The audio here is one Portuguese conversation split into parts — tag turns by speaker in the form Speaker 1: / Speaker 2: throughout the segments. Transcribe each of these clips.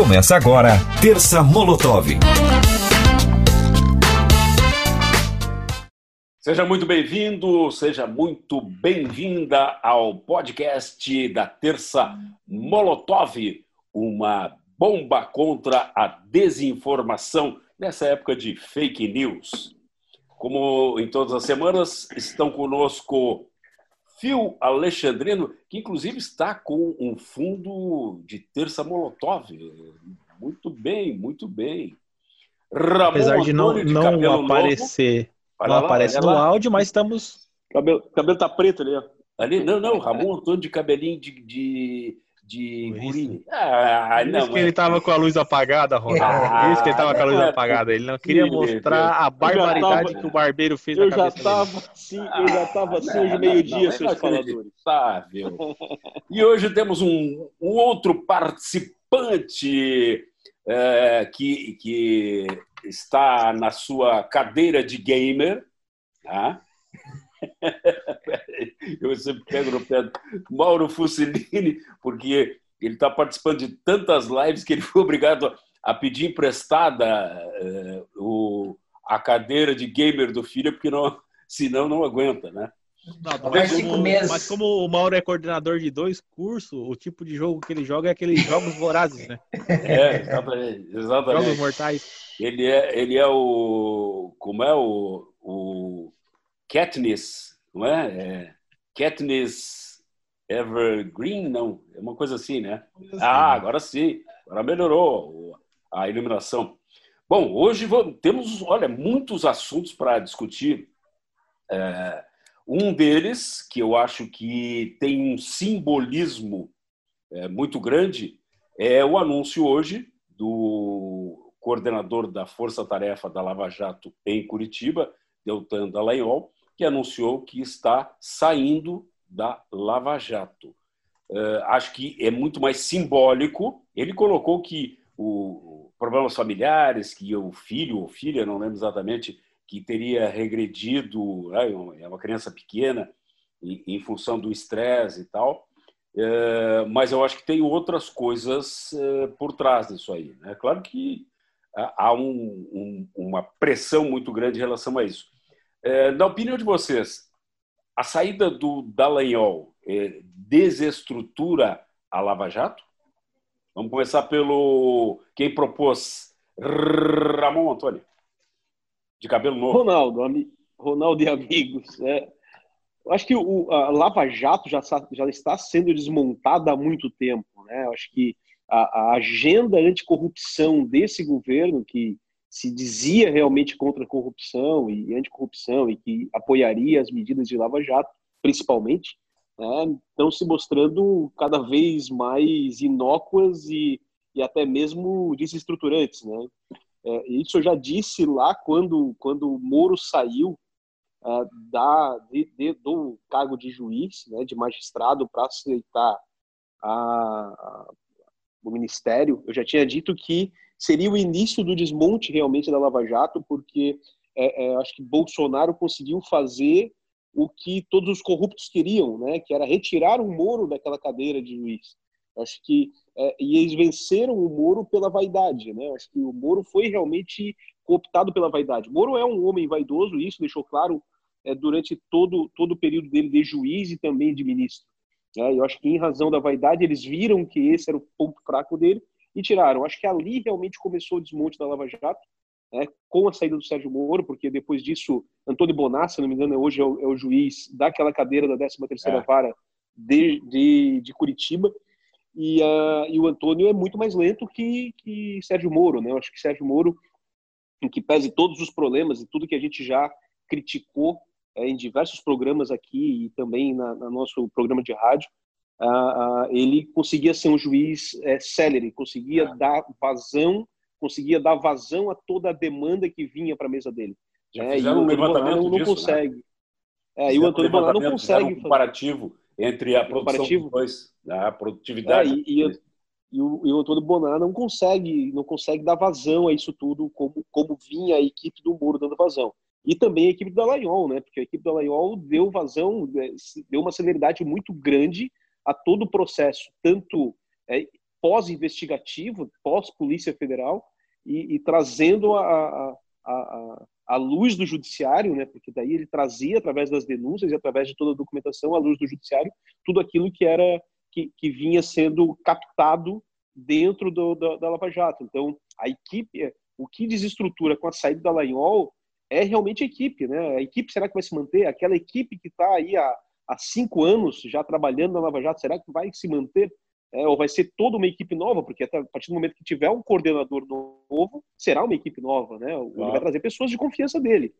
Speaker 1: Começa agora, Terça Molotov.
Speaker 2: Seja muito bem-vindo, seja muito bem-vinda ao podcast da Terça Molotov, uma bomba contra a desinformação nessa época de fake news. Como em todas as semanas, estão conosco Phil Alexandrino, que inclusive está com um fundo de terça Molotov. Muito bem, muito bem.
Speaker 3: Ramon Apesar de não, de não aparecer, não lá, aparece no lá. áudio, mas estamos.
Speaker 4: Cabelo, cabelo tá preto ali, ó.
Speaker 2: Ali, não, não, Ramon Antônio de cabelinho de, de de
Speaker 3: guri. Ah, não, isso que ele tava com a luz apagada, Ronaldo. Ah, isso que ele tava com a luz é, apagada. Ele não queria mostrar a barbaridade tava, que o barbeiro fez
Speaker 4: eu na cabeça já tava, dele. Sim, eu já tava assim hoje meio-dia, seus faladores.
Speaker 2: E hoje temos um, um outro participante é, que, que está na sua cadeira de gamer, tá? Eu sempre pego no pé do Mauro Fusilini, porque ele está participando de tantas lives que ele foi obrigado a pedir emprestada uh, o, a cadeira de gamer do filho, porque não, senão não aguenta, né?
Speaker 3: Não, mas, como, mas, como, o Mauro é coordenador de dois cursos, o tipo de jogo que ele joga é aqueles jogos vorazes, né?
Speaker 2: É, exatamente. exatamente.
Speaker 3: Jogos mortais.
Speaker 2: Ele é, ele é o. Como é o. o Katniss, não é? é Katniss Evergreen, não, é uma coisa assim, né? Ah, agora sim, agora melhorou a iluminação. Bom, hoje vamos, temos, olha, muitos assuntos para discutir. É, um deles, que eu acho que tem um simbolismo é, muito grande, é o anúncio hoje do coordenador da Força Tarefa da Lava Jato em Curitiba, Deltan Dallagnol, que anunciou que está saindo da Lava Jato. Uh, acho que é muito mais simbólico. Ele colocou que o problemas familiares, que o filho ou filha, não lembro exatamente, que teria regredido, né, é uma criança pequena, em, função do estresse e tal. Uh, mas eu acho que tem outras coisas uh, por trás disso aí. É né? claro que há um, um, uma pressão muito grande em relação a isso. É, na opinião de vocês, a saída do Dallagnol é, desestrutura a Lava Jato? Vamos começar pelo quem propôs Ramon Antônio, de cabelo novo.
Speaker 4: Ronaldo, ami... Ronaldo e amigos. É, eu acho que o, a Lava Jato já, já está sendo desmontada há muito tempo. Né? Eu acho que a, a agenda anticorrupção desse governo, que se dizia realmente contra a corrupção e anticorrupção e que apoiaria as medidas de Lava Jato, principalmente, né, estão se mostrando cada vez mais inócuas e, e até mesmo desestruturantes. Né? É, isso eu já disse lá quando, quando o Moro saiu uh, da, de, de, do cargo de juiz, né, de magistrado, para aceitar a, a, o ministério. Eu já tinha dito que seria o início do desmonte realmente da Lava Jato, porque é, é, acho que Bolsonaro conseguiu fazer o que todos os corruptos queriam, né, que era retirar o Moro daquela cadeira de juiz. Acho que é, e eles venceram o Moro pela vaidade, né? Acho que o Moro foi realmente cooptado pela vaidade. Moro é um homem vaidoso, isso deixou claro é, durante todo todo o período dele de juiz e também de ministro. Né? Eu acho que em razão da vaidade eles viram que esse era o ponto fraco dele e tiraram. Acho que ali realmente começou o desmonte da Lava Jato, né, com a saída do Sérgio Moro, porque depois disso, Antônio Bonassa, se não me engano, hoje é o, é o juiz daquela cadeira da 13ª é. Vara de, de, de Curitiba, e, uh, e, o Antônio é muito mais lento que, que Sérgio Moro. Né? Eu acho que Sérgio Moro, em que pese todos os problemas e tudo que a gente já criticou é, em diversos programas aqui e também na, no nosso programa de rádio, ele conseguia ser um juiz é, célere, conseguia é. dar vazão, conseguia dar vazão a toda a demanda que vinha para a mesa dele.
Speaker 2: Já é, e o um levantamento não,
Speaker 4: não
Speaker 2: né?
Speaker 4: consegue. Né?
Speaker 2: É,
Speaker 4: e o Antônio Bonaro não consegue
Speaker 2: um comparativo fazer. entre a produção dos dois, né? a produtividade.
Speaker 4: É, e, e, e, o, e o Antônio Bonaro não consegue, não consegue dar vazão a isso tudo como, como vinha a equipe do Muro dando vazão. E também a equipe do Dallagnol, né? Porque a equipe do Dallagnol deu vazão, é, deu uma celeridade muito grande a todo o processo, tanto é, pós-investigativo, pós-Polícia Federal, e, e trazendo a, a, a, a, luz do judiciário, né, porque daí ele trazia, através das denúncias e através de toda a documentação, à luz do judiciário, tudo aquilo que era que, que vinha sendo captado dentro do, da, da Lava Jato. Então, a equipe, o que desestrutura com a saída da Lainol é realmente a equipe, né? A equipe, será que vai se manter? Aquela equipe que está aí há, há cinco anos já trabalhando na Lava Jato, será que vai se manter? É, ou vai ser toda uma equipe nova? Porque até a partir do momento que tiver um coordenador novo, será uma equipe nova, né? Ele claro. vai trazer pessoas de confiança dele.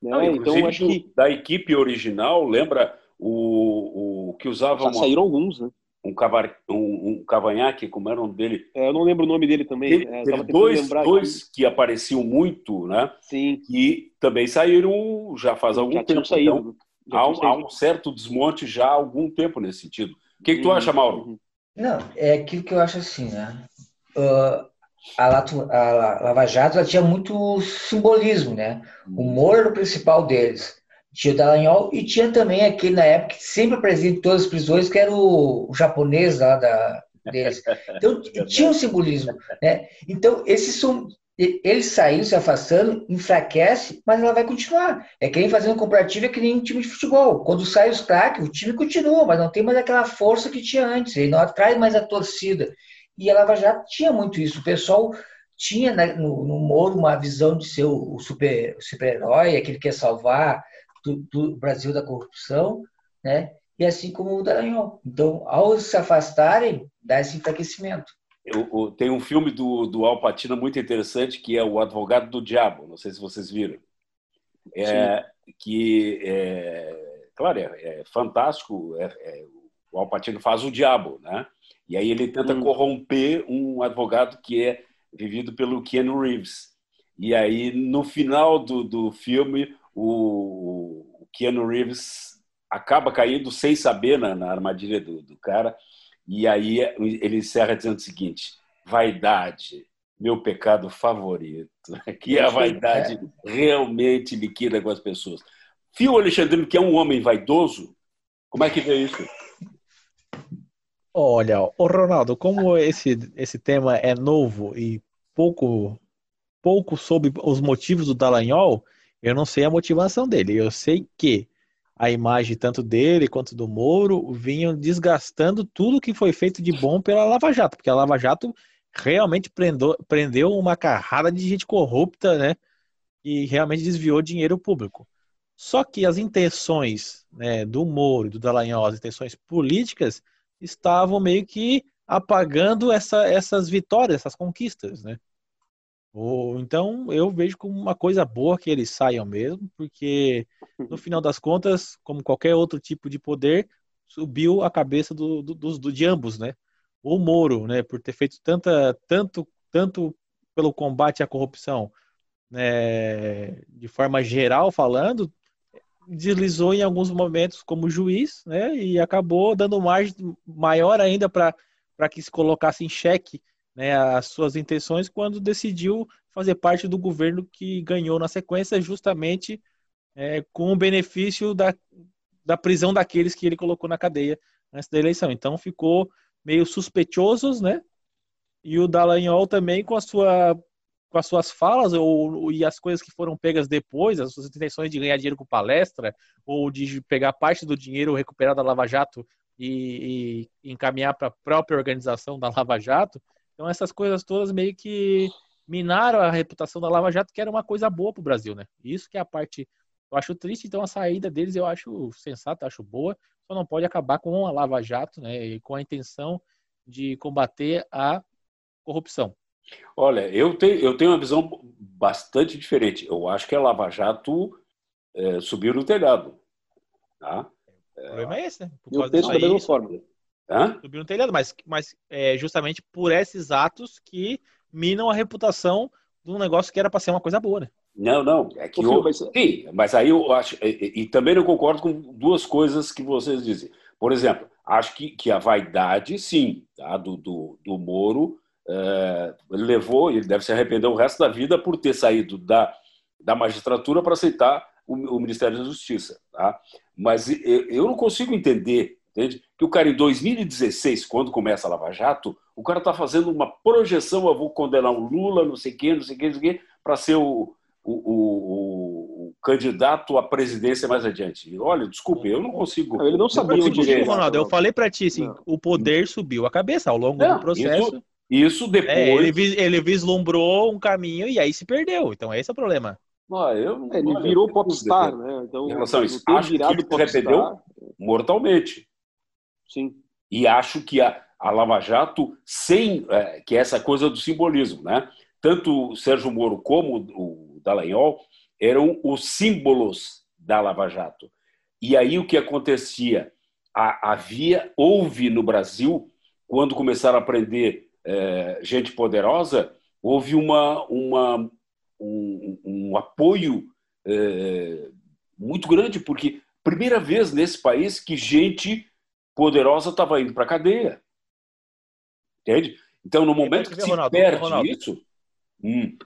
Speaker 4: Né?
Speaker 2: Não, então, acho que... Da equipe original, lembra o, o que usava...
Speaker 4: Já uma... saíram alguns, né?
Speaker 2: Um, cavar, um, um cavanhaque, como era o nome dele?
Speaker 4: É, eu não lembro o nome dele também.
Speaker 2: Teve, é, teve dois, dois que apareciam muito, né?
Speaker 4: Sim.
Speaker 2: E também saíram já faz algum já tempo. Saído. Então, há, um, há, um, certo desmonte já há algum tempo nesse sentido. O que, que tu acha, Mauro? Uhum.
Speaker 5: Não, é aquilo que eu acho assim, né? Uh, a, a Lava Jato ela tinha muito simbolismo, né? O humor era o principal deles. Tinha o Dallagnol e tinha também aquele na época que sempre presente em todas as prisões, que era o, o japonês lá da, deles. Então tinha um simbolismo, né? Então esses são ele saiu se afastando, enfraquece, mas ela vai continuar. É que nem fazendo comparativo é que nem um time de futebol. Quando sai os craques, o time continua, mas não tem mais aquela força que tinha antes. Ele não atrai mais a torcida. E a Lava Jato tinha muito isso. O pessoal tinha né, no, no Moro uma visão de ser o, super, super-herói, aquele que quer salvar do, do, Brasil da corrupção, né? E assim como o Dallagnol. Então, ao se afastarem, dá esse enfraquecimento.
Speaker 2: Eu, eu, tem um filme do, do Al Pacino muito interessante que é O Advogado do Diabo. Não sei se vocês viram. É, que, é, claro, é, é fantástico. É, é, o Al Pacino faz o diabo, né? E aí ele tenta hum. corromper um advogado que é vivido pelo Keanu Reeves. E aí, no final do, do filme, o, o Keanu Reeves acaba caindo sem saber na, na armadilha do, do, cara. E aí ele encerra dizendo o seguinte: vaidade, meu pecado favorito. Que a vaidade realmente liquida com as pessoas. Fio Alexandrino, que é um homem vaidoso, como é que vê isso?
Speaker 3: Olha, o Ronaldo, como esse, esse tema é novo e pouco pouco sobre os motivos do Dallagnol, eu não sei a motivação dele. Eu sei que a imagem tanto dele quanto do Moro vinham desgastando tudo que foi feito de bom pela Lava Jato, porque a Lava Jato realmente prendeu, prendeu uma carrada de gente corrupta, né? E realmente desviou dinheiro público. Só que as intenções né, do Moro e do Dallagnol, as intenções políticas, estavam meio que apagando essa, essas vitórias, essas conquistas, né? Então, eu vejo como uma coisa boa que eles saiam mesmo, porque no final das contas, como qualquer outro tipo de poder, subiu a cabeça do, do, do, de ambos, né? O Moro, né, por ter feito tanta, tanto, tanto pelo combate à corrupção, né, de forma geral falando, deslizou em alguns momentos como juiz, né, e acabou dando margem maior ainda para que se colocasse em xeque né, as suas intenções quando decidiu fazer parte do governo que ganhou na sequência, justamente é, com o benefício da, da prisão daqueles que ele colocou na cadeia antes da eleição. Então ficou meio suspeitosos, né? E o Dallagnol também com a sua com as suas falas ou, e as coisas que foram pegas depois, as suas intenções de ganhar dinheiro com palestra ou de pegar parte do dinheiro recuperado da Lava Jato e, e encaminhar para a própria organização da Lava Jato, então essas coisas todas meio que minaram a reputação da Lava Jato, que era uma coisa boa para o Brasil, né? Isso que é a parte eu acho triste, então a saída deles eu acho sensata, acho boa, só não pode acabar com a Lava Jato, né? E com a intenção de combater a corrupção.
Speaker 2: Olha, eu tenho, eu tenho uma visão bastante diferente. Eu acho que a Lava Jato é, subiu no telhado. Tá?
Speaker 3: O problema é esse, né?
Speaker 4: Por eu penso da mesma forma.
Speaker 3: Hã? Subiu no telhado, mas, mas é justamente por esses atos que minam a reputação de um negócio que era para ser uma coisa boa, né?
Speaker 2: Não, não. É que eu, mas... Sim, mas aí eu acho. E, e, também não concordo com duas coisas que vocês dizem. Por exemplo, acho que, que a vaidade, sim, tá, do, do, do Moro é, levou, ele deve se arrepender o resto da vida por ter saído da, da magistratura para aceitar o, o, Ministério da Justiça. Tá? Mas eu, eu não consigo entender Entende? Que o cara, em 2016, quando começa a Lava Jato, o cara está fazendo uma projeção, eu vou condenar o Lula, não sei quem, não sei quem, não sei quem, para ser o, o, o, o, candidato à presidência mais adiante. Olha, desculpe, eu não consigo.
Speaker 4: Ele não sabia
Speaker 3: onde ele Ronaldo, eu falei para ti, assim, não. o poder subiu a cabeça ao longo não, do processo.
Speaker 2: Isso, isso depois. É,
Speaker 3: ele, ele, vislumbrou um caminho e aí se perdeu. Então, esse é o problema.
Speaker 4: Não, eu, é, ele virou popstar, né? Então,
Speaker 2: em relação a isso, acho que ele arrependeu mortalmente.
Speaker 4: Sim.
Speaker 2: E acho que a, a Lava Jato, sem é, que é essa coisa do simbolismo, né? Tanto o Sérgio Moro como o Dallagnol eram os símbolos da Lava Jato. E aí o que acontecia? havia, houve no Brasil, quando começaram a prender é, gente poderosa, houve uma, uma, um, um apoio é, muito grande, porque primeira vez nesse país que gente poderosa estava indo para a cadeia. Entende? Então, no momento que ver, se Ronaldo, perde Ronaldo. isso. Hum.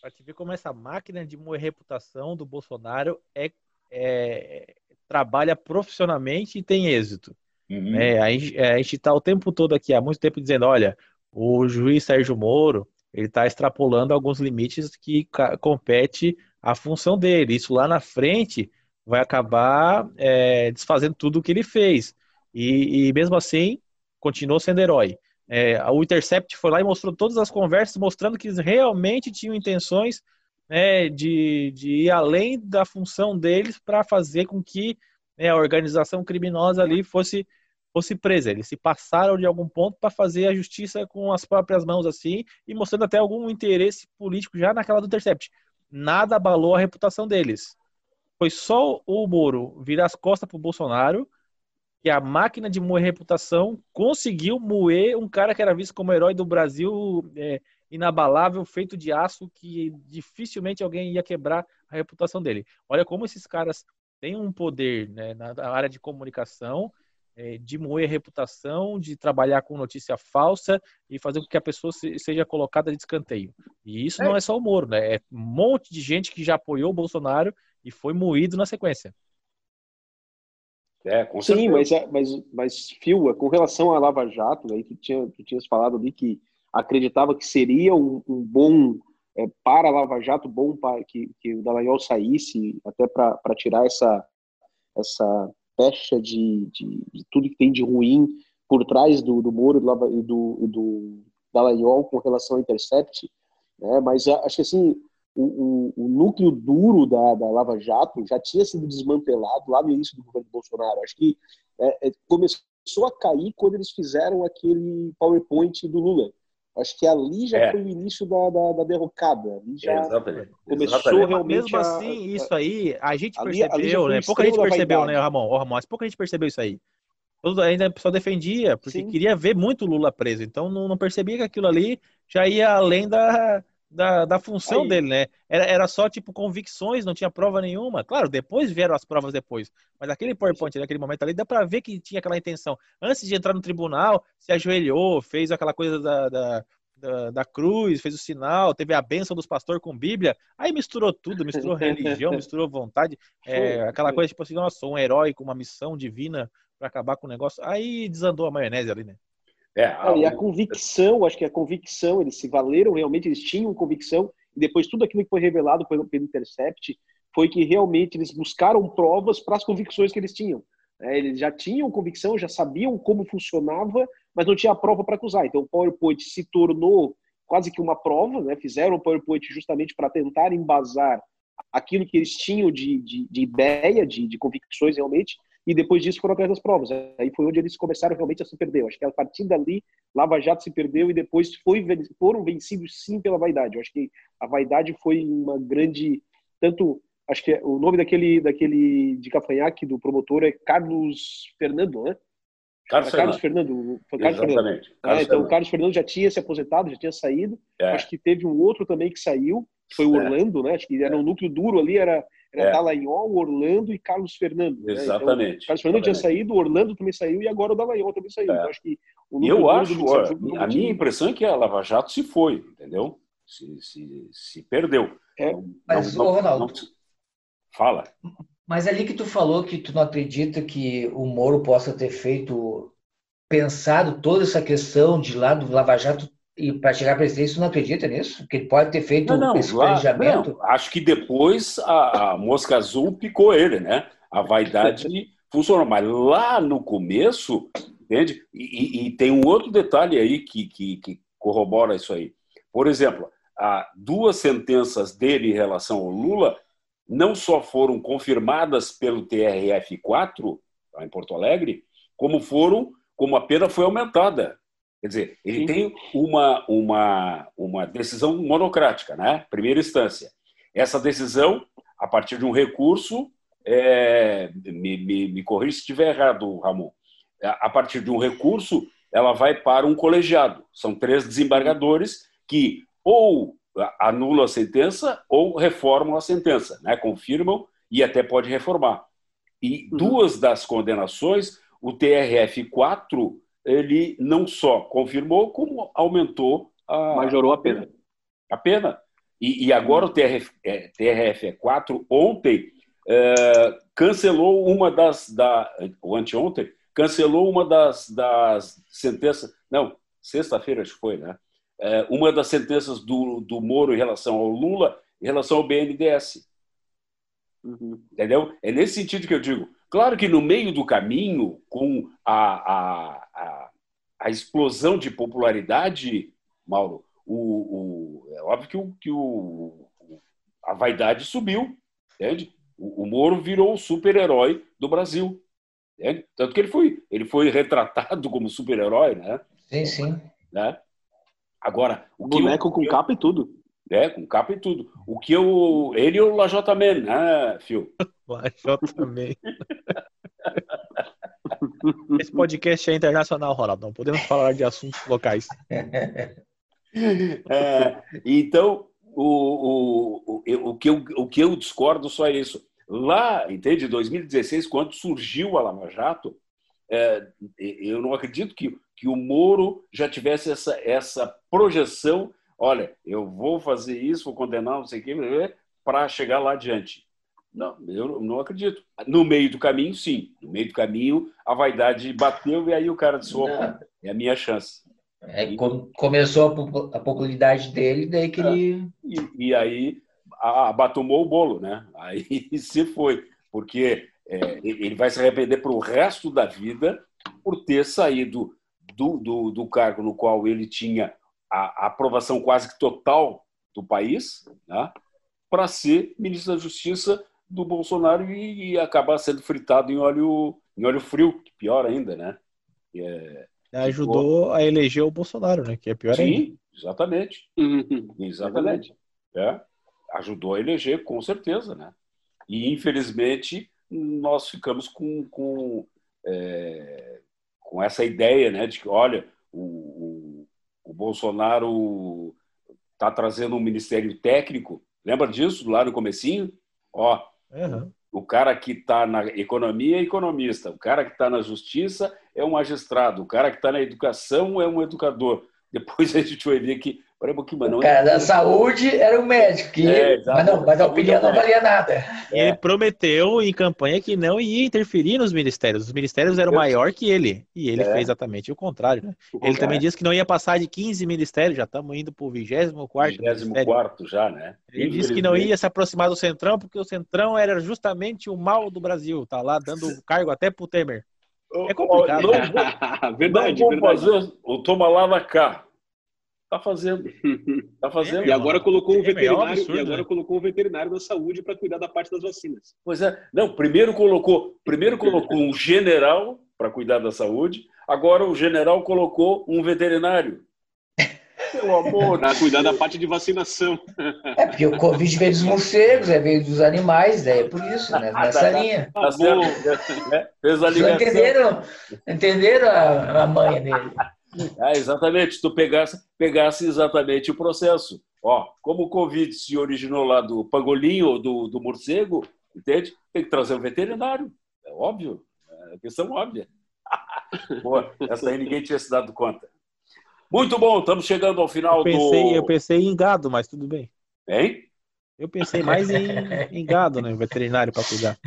Speaker 3: Para te ver como essa máquina de moer reputação do Bolsonaro é, é trabalha profissionalmente e tem êxito. Uhum. É, a gente está o tempo todo aqui, há muito tempo, dizendo: olha, o juiz Sérgio Moro ele está extrapolando alguns limites que compete à função dele. Isso lá na frente vai acabar é, desfazendo tudo o que ele fez. E, e mesmo assim, continuou sendo herói. É, o Intercept foi lá e mostrou todas as conversas, mostrando que eles realmente tinham intenções né, de, de ir além da função deles para fazer com que né, a organização criminosa ali fosse, fosse presa. Eles se passaram de algum ponto para fazer a justiça com as próprias mãos assim e mostrando até algum interesse político já naquela do Intercept. Nada abalou a reputação deles. Foi só o Moro virar as costas para o Bolsonaro que a máquina de moer reputação conseguiu moer um cara que era visto como herói do Brasil é, inabalável, feito de aço, que dificilmente alguém ia quebrar a reputação dele. Olha como esses caras têm um poder né, na área de comunicação, é, de moer reputação, de trabalhar com notícia falsa e fazer com que a pessoa se, seja colocada de escanteio. E isso é. não é só o Moro, né? É um monte de gente que já apoiou o Bolsonaro e foi moído na sequência.
Speaker 4: É, com Sim, mas, é, mas, mas, Phil, com relação à Lava Jato, aí tu, tinha, tu tinhas falado ali que acreditava que seria um, um bom, é, para a Lava Jato, bom para que, que o Dallagnol saísse, até para tirar essa, essa pecha de, de, de, tudo que tem de ruim por trás do, do Moro e do, do, do Dallagnol com relação ao Intercept. Né? Mas acho que assim, o, o, o, núcleo duro da, da Lava Jato já tinha sido desmantelado lá no início do governo Bolsonaro. Acho que é, é, começou a cair quando eles fizeram aquele PowerPoint do Lula. Acho que ali já é. foi o início da, da, da derrocada. Ali já
Speaker 3: Exatamente. começou Exatamente. realmente. Mesmo assim, a, isso aí, a gente ali, percebeu, ali né? Pouca gente percebeu, né, Ramon? Oh, Ramon, pouca gente percebeu isso aí. Todo, ainda o pessoal defendia, porque Sim. queria ver muito o Lula preso. Então não, não percebia que aquilo ali já ia além da, da, da função Aí. dele, né? Era, era só, tipo, convicções, não tinha prova nenhuma. Claro, depois vieram as provas depois. Mas aquele PowerPoint, naquele momento ali, dá pra ver que tinha aquela intenção. Antes de entrar no tribunal, se ajoelhou, fez aquela coisa da, da, da, da cruz, fez o sinal, teve a bênção dos pastores com Bíblia. Aí misturou tudo, misturou religião, misturou vontade. É, aquela coisa, tipo assim, nossa, um herói com uma missão divina para acabar com o negócio. Aí desandou a maionese ali, né?
Speaker 4: É, a... E a convicção, acho que a convicção, eles se valeram realmente, eles tinham convicção, e depois tudo aquilo que foi revelado pelo, pelo Intercept foi que realmente eles buscaram provas para as convicções que eles tinham. É, eles já tinham convicção, já sabiam como funcionava, mas não tinha prova para acusar. Então o PowerPoint se tornou quase que uma prova, né? fizeram o PowerPoint justamente para tentar embasar aquilo que eles tinham de, de, de ideia, de, de convicções realmente, e depois disso foram atrás das provas. Aí foi onde eles começaram realmente a se perder. Eu acho que a partir dali, Lava Jato se perdeu e depois foi, foram vencidos sim pela vaidade. Eu acho que a vaidade foi uma grande. Tanto. Acho que o nome daquele, daquele de cafanhaque do promotor é Carlos Fernando, né?
Speaker 2: Carlos, Carlos Fernando.
Speaker 4: Foi Carlos Exatamente. Fernando. Carlos é, então, Fernando. o Carlos Fernando já tinha se aposentado, já tinha saído. É. Acho que teve um outro também que saiu, que foi o é. Orlando, né? Acho que era um núcleo duro ali, era era é. Dallagnol, Orlando e Carlos Fernando.
Speaker 2: Né? Exatamente.
Speaker 4: Né? Então, Carlos Fernando tinha saído, Orlando também saiu e agora o Dallagnol também saiu. É. Então, acho que
Speaker 2: o eu acho, a, a minha impressão é que a Lava Jato se foi, entendeu? Se, se, se perdeu.
Speaker 5: É. Não, Mas, não, Ronaldo,
Speaker 2: fala.
Speaker 5: Mas ali que tu falou que tu não acredita que o Moro possa ter feito, pensado toda essa questão de lá do Lava Jato e para chegar à presidência, não acredita nisso? Que ele pode ter feito
Speaker 2: Não, não,
Speaker 5: esse
Speaker 2: lá-
Speaker 5: planejamento?
Speaker 2: não, acho que depois a, a mosca azul picou ele, né? A vaidade funcionou. Mas lá no começo, entende? E, e- e tem um outro detalhe aí que, que, que corrobora isso aí. Por exemplo, há duas sentenças dele em relação ao Lula não só foram confirmadas pelo TRF4, lá em Porto Alegre, como foram, como a pena foi aumentada. Quer dizer, ele
Speaker 4: Sim.
Speaker 2: tem uma, uma, uma decisão monocrática, né? Primeira instância. Essa decisão, a partir de um recurso, é, me, me, me corrija se estiver errado, Ramon. A a partir de um recurso, ela vai para um colegiado. São três desembargadores que ou anulam a sentença ou reformam a sentença, né? confirmam e até pode reformar. E
Speaker 4: Uhum.
Speaker 2: duas das condenações, o TRF4, ele não só confirmou, como aumentou a,
Speaker 4: Majorou a pena.
Speaker 2: a pena. E, e agora o TRF, é, TRF4 ontem é, cancelou uma das da ou anteontem cancelou uma das, das sentenças não sexta-feira acho que foi né É, uma das sentenças do, do Moro em relação ao Lula em relação ao BNDES
Speaker 4: Uhum.
Speaker 2: Entendeu? É nesse sentido que eu digo. Claro que no meio do caminho, com a, a, a, explosão de popularidade, Mauro, o, o- é óbvio que, o, que o, a vaidade subiu, entende? O, o Moro virou o super-herói do Brasil. entende? Tanto que ele foi, ele foi retratado como super-herói, né?
Speaker 5: Sim, sim.
Speaker 2: né? Agora, o que eu-
Speaker 4: Boneco com capa e tudo.
Speaker 2: é, com capa e tudo. O que eu. Ele e o Lajota Man, né, Fio?
Speaker 3: Lajota também. Esse podcast é internacional, Ronaldo. Não podemos falar de assuntos locais.
Speaker 2: É, então, o, o, o, o, que eu, o que eu discordo só é isso. Lá, entende, em 2016, quando surgiu a Lava Jato, é, eu não acredito que, que o Moro já tivesse essa, essa projeção. Olha, eu vou fazer isso, vou condenar, não sei o quê, para chegar lá adiante. Não, eu não acredito. No meio do caminho, sim. No meio do caminho, a vaidade bateu e aí o cara disse: opa, é a minha chance.
Speaker 5: É, com- começou a, popu- a popularidade dele, daí que ele.
Speaker 2: E, e aí abatumou o bolo, né? Aí se foi, porque é, ele vai se arrepender para o resto da vida por ter saído do, do, do cargo no qual ele tinha a, a aprovação quase que total do país, né? para ser ministro da Justiça do Bolsonaro e, e acabar sendo fritado em óleo, em óleo frio, que pior ainda, né?
Speaker 3: Ajudou a eleger o Bolsonaro, né? Que é pior ainda.
Speaker 2: Sim, exatamente.
Speaker 4: Uhum.
Speaker 2: Exatamente. É. Ajudou a eleger, com certeza, né? E, infelizmente, nós ficamos com, com, é, com essa ideia né, de que, olha, o, o, o Bolsonaro está trazendo um ministério técnico. Lembra disso, lá no comecinho? Ó,
Speaker 3: Uhum.
Speaker 2: o cara que está na economia é economista, o cara que está na justiça é um magistrado, o cara que está na educação é um educador. Depois a gente vai ver que. Peraí um pouquinho, mas não
Speaker 5: O
Speaker 2: é-
Speaker 5: cara da saúde era o médico, que,
Speaker 2: É,
Speaker 5: mas, não, mas a opinião
Speaker 2: é o
Speaker 5: não valia nada.
Speaker 3: E ele prometeu em campanha que não ia interferir nos ministérios. Os ministérios eram maior que ele. E ele
Speaker 2: É.
Speaker 3: fez exatamente o contrário, né? Ele também disse que não ia passar de 15 ministérios. Já estamos indo para o 24 ministério.
Speaker 2: 24 já, né?
Speaker 3: Ele disse que não ia se aproximar do Centrão, porque o Centrão era justamente o mal do Brasil. Tá lá dando cargo até pro Temer. É complicado,
Speaker 2: Não,
Speaker 3: né?
Speaker 2: vou-
Speaker 4: verdade,
Speaker 2: não vou
Speaker 4: verdade.
Speaker 2: fazer o toma lá na cá. Tá fazendo. Tá fazendo.
Speaker 4: E agora colocou um
Speaker 3: É, é
Speaker 4: veterinário,
Speaker 3: absurdo,
Speaker 4: e agora
Speaker 3: né?
Speaker 4: colocou um veterinário da saúde para cuidar da parte das vacinas.
Speaker 2: Pois é. Não, primeiro colocou, primeiro colocou um general para cuidar da saúde, agora o general colocou um veterinário. Pelo amor de
Speaker 4: Para cuidar da parte de vacinação.
Speaker 5: É porque o Covid veio dos morcegos, é, veio dos animais, daí é por isso, né? Nessa linha.
Speaker 2: Tá certo, né? Fez a
Speaker 5: Vocês
Speaker 2: ligação.
Speaker 5: entenderam, entenderam a, a manha dele?
Speaker 2: Ah, exatamente, tu pegasse, pegasse exatamente o processo. Ó, como o Covid se originou lá do pangolim ou do, do morcego, entende? Tem que trazer um veterinário. É óbvio. É questão óbvia. Boa, essa aí ninguém tinha se dado conta. Muito bom, estamos chegando ao final
Speaker 3: Eu pensei,
Speaker 2: do.
Speaker 3: eu pensei em gado, mas tudo bem.
Speaker 2: Hein?
Speaker 3: Eu pensei mais em, em gado, né? Veterinário para cuidar.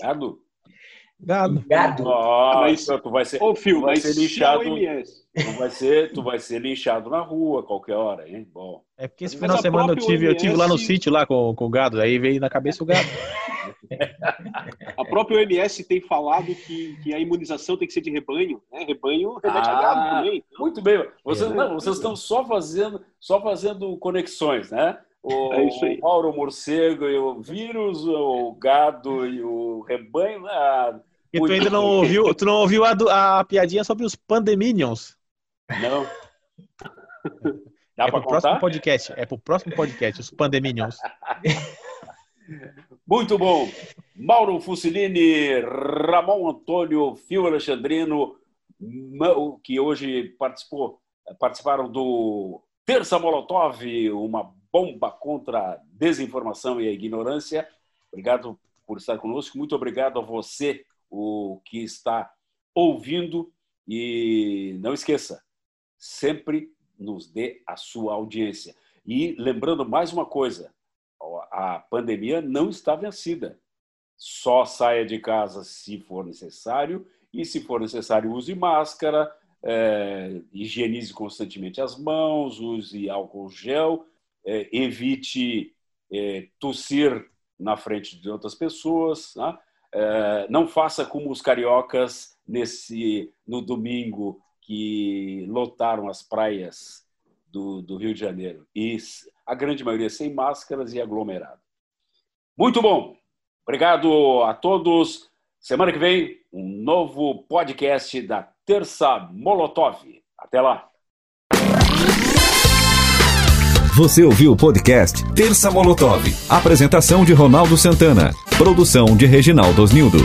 Speaker 2: Gado?
Speaker 3: Gado.
Speaker 5: Gado.
Speaker 2: Ah, então tu vai ser,
Speaker 4: Ô, Fio,
Speaker 2: tu vai ser
Speaker 4: se
Speaker 2: lixado.
Speaker 4: é o MS.
Speaker 2: Tu vai ser, tu vai ser linchado na rua a qualquer hora, hein? Bom.
Speaker 3: É porque esse final de
Speaker 4: a
Speaker 3: semana eu tive, eu tive lá no
Speaker 4: OMS
Speaker 3: sítio lá com, com o gado, aí veio na cabeça o gado.
Speaker 4: A própria OMS tem falado que, que a imunização tem que ser de rebanho, né? Rebanho remete a
Speaker 2: Ah,
Speaker 4: gado também. Então,
Speaker 2: Muito bem. Vocês,
Speaker 3: É.
Speaker 2: não, vocês estão só fazendo, só fazendo conexões, né? O,
Speaker 4: É isso aí.
Speaker 2: o Mauro Morcego e o vírus, o gado e o rebanho. Ah,
Speaker 3: E tu ainda não ouviu, tu não ouviu a, do- a piadinha sobre os Pandeminions.
Speaker 2: não. Dá
Speaker 3: é
Speaker 2: para
Speaker 3: pro próximo
Speaker 2: contar?
Speaker 3: podcast. É pro próximo podcast, os Pandeminions.
Speaker 2: Muito bom. Mauro Fusilini, Ramon Antônio, Fio Alexandrino, que hoje participou, participaram do Terça Molotov, uma bomba contra a desinformação e a ignorância. Obrigado por estar conosco. Muito obrigado a você, o que está ouvindo. E não esqueça, sempre nos dê a sua audiência. E lembrando mais uma coisa, a pandemia não está vencida. Só saia de casa se for necessário e, se for necessário, use máscara, eh, higienize constantemente as mãos, use álcool gel, eh, evite eh, tossir na frente de outras pessoas, né? Eh, não faça como os cariocas nesse no domingo que lotaram as praias do, do Rio de Janeiro e a grande maioria sem máscaras e aglomerado. Muito bom. Obrigado a todos. Semana que vem, um novo podcast da Terça Molotov. Até lá.
Speaker 1: Você ouviu o podcast Terça Molotov. Apresentação de Ronaldo Santana. Produção de Reginaldo Osnildo.